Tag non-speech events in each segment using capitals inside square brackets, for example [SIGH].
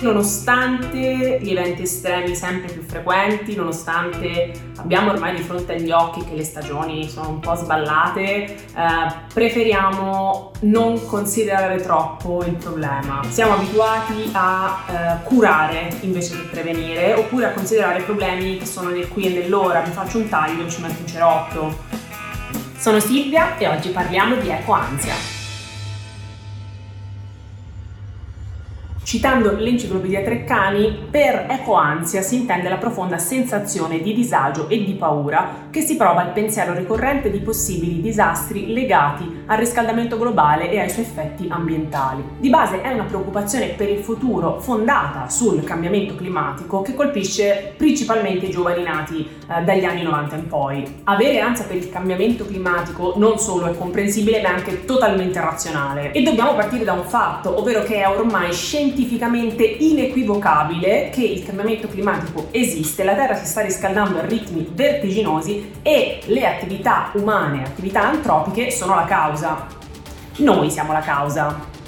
Nonostante gli eventi estremi sempre più frequenti, nonostante abbiamo ormai di fronte agli occhi che le stagioni sono un po' sballate, eh, preferiamo non considerare troppo il problema. Siamo abituati a eh, curare invece che prevenire, oppure a considerare problemi che sono nel qui e nell'ora. Mi faccio un taglio, ci metto un cerotto. Sono Silvia e oggi parliamo di ecoansia. Citando l'enciclopedia Treccani, per ecoansia si intende la profonda sensazione di disagio e di paura che si prova al pensiero ricorrente di possibili disastri legati al riscaldamento globale e ai suoi effetti ambientali. Di base è una preoccupazione per il futuro fondata sul cambiamento climatico che colpisce principalmente i giovani nati eh, dagli anni 90 in poi. Avere ansia per il cambiamento climatico non solo è comprensibile ma è anche totalmente razionale e dobbiamo partire da un fatto, ovvero che è ormai scientifico scientificamente inequivocabile che il cambiamento climatico esiste, la Terra si sta riscaldando a ritmi vertiginosi e le attività umane, attività antropiche sono la causa. Noi siamo la causa.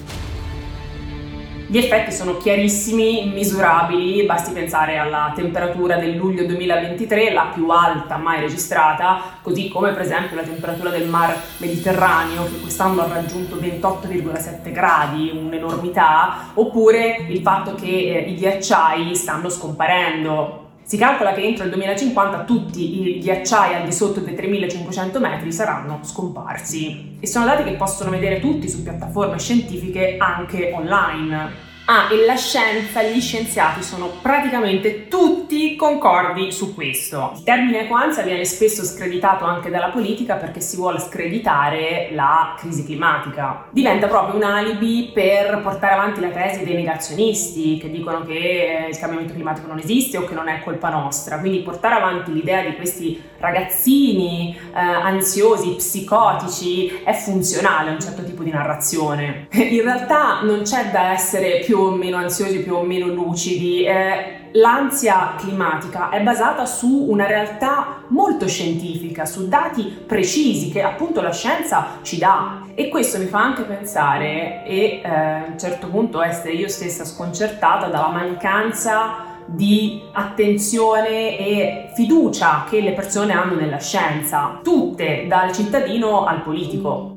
Gli effetti sono chiarissimi, misurabili, basti pensare alla temperatura del luglio 2023, la più alta mai registrata, così come per esempio la temperatura del mar Mediterraneo che quest'anno ha raggiunto 28,7 gradi, un'enormità, oppure il fatto che eh, i ghiacciai stanno scomparendo. Si calcola che entro il 2050 tutti i ghiacciai al di sotto dei 3500 metri saranno scomparsi. E sono dati che possono vedere tutti su piattaforme scientifiche anche online. Ah, e la scienza, gli scienziati sono praticamente tutti concordi su questo. Il termine equanza viene spesso screditato anche dalla politica perché si vuole screditare la crisi climatica. Diventa proprio un alibi per portare avanti la tesi dei negazionisti che dicono che il cambiamento climatico non esiste o che non è colpa nostra. Quindi portare avanti l'idea di questi ragazzini eh, ansiosi, psicotici, è funzionale a un certo tipo di narrazione. [LAUGHS] In realtà non c'è da essere più più o meno ansiosi, più o meno lucidi. Eh, l'ansia climatica è basata su una realtà molto scientifica, su dati precisi che appunto la scienza ci dà. E questo mi fa anche pensare e eh, a un certo punto essere io stessa sconcertata dalla mancanza di attenzione e fiducia che le persone hanno nella scienza, tutte, dal cittadino al politico.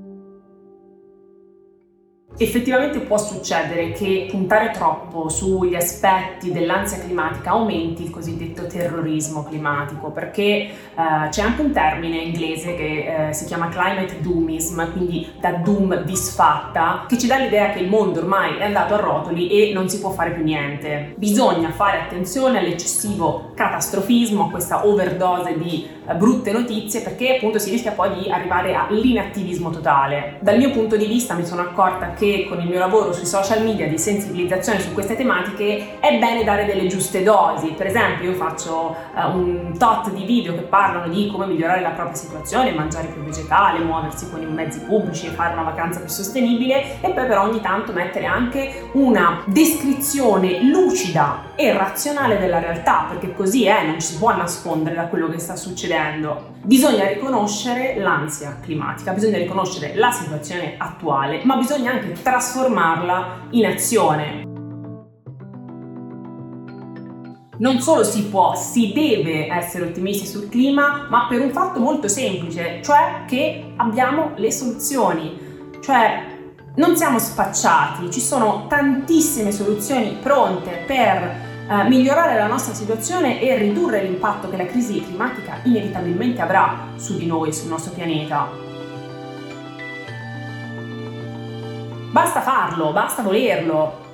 Effettivamente può succedere che puntare troppo sugli aspetti dell'ansia climatica aumenti il cosiddetto terrorismo climatico, perché eh, c'è anche un termine inglese che eh, si chiama climate doomism, quindi da doom disfatta, che ci dà l'idea che il mondo ormai è andato a rotoli e non si può fare più niente. Bisogna fare attenzione all'eccessivo catastrofismo, a questa overdose di eh, brutte notizie, perché appunto si rischia poi di arrivare all'inattivismo totale. Dal mio punto di vista mi sono accorta che con il mio lavoro sui social media di sensibilizzazione su queste tematiche è bene dare delle giuste dosi. Per esempio, io faccio uh, un tot di video che parlano di come migliorare la propria situazione, mangiare più vegetale, muoversi con i mezzi pubblici e fare una vacanza più sostenibile e poi però ogni tanto mettere anche una descrizione lucida e razionale della realtà, perché così è, non ci si può nascondere da quello che sta succedendo. Bisogna riconoscere l'ansia climatica, bisogna riconoscere la situazione attuale, ma bisogna anche trasformarla in azione. Non solo si può, si deve essere ottimisti sul clima, ma per un fatto molto semplice, cioè che abbiamo le soluzioni. Cioè non siamo spacciati, ci sono tantissime soluzioni pronte per eh, migliorare la nostra situazione e ridurre l'impatto che la crisi climatica inevitabilmente avrà su di noi, sul nostro pianeta. Basta farlo, basta volerlo.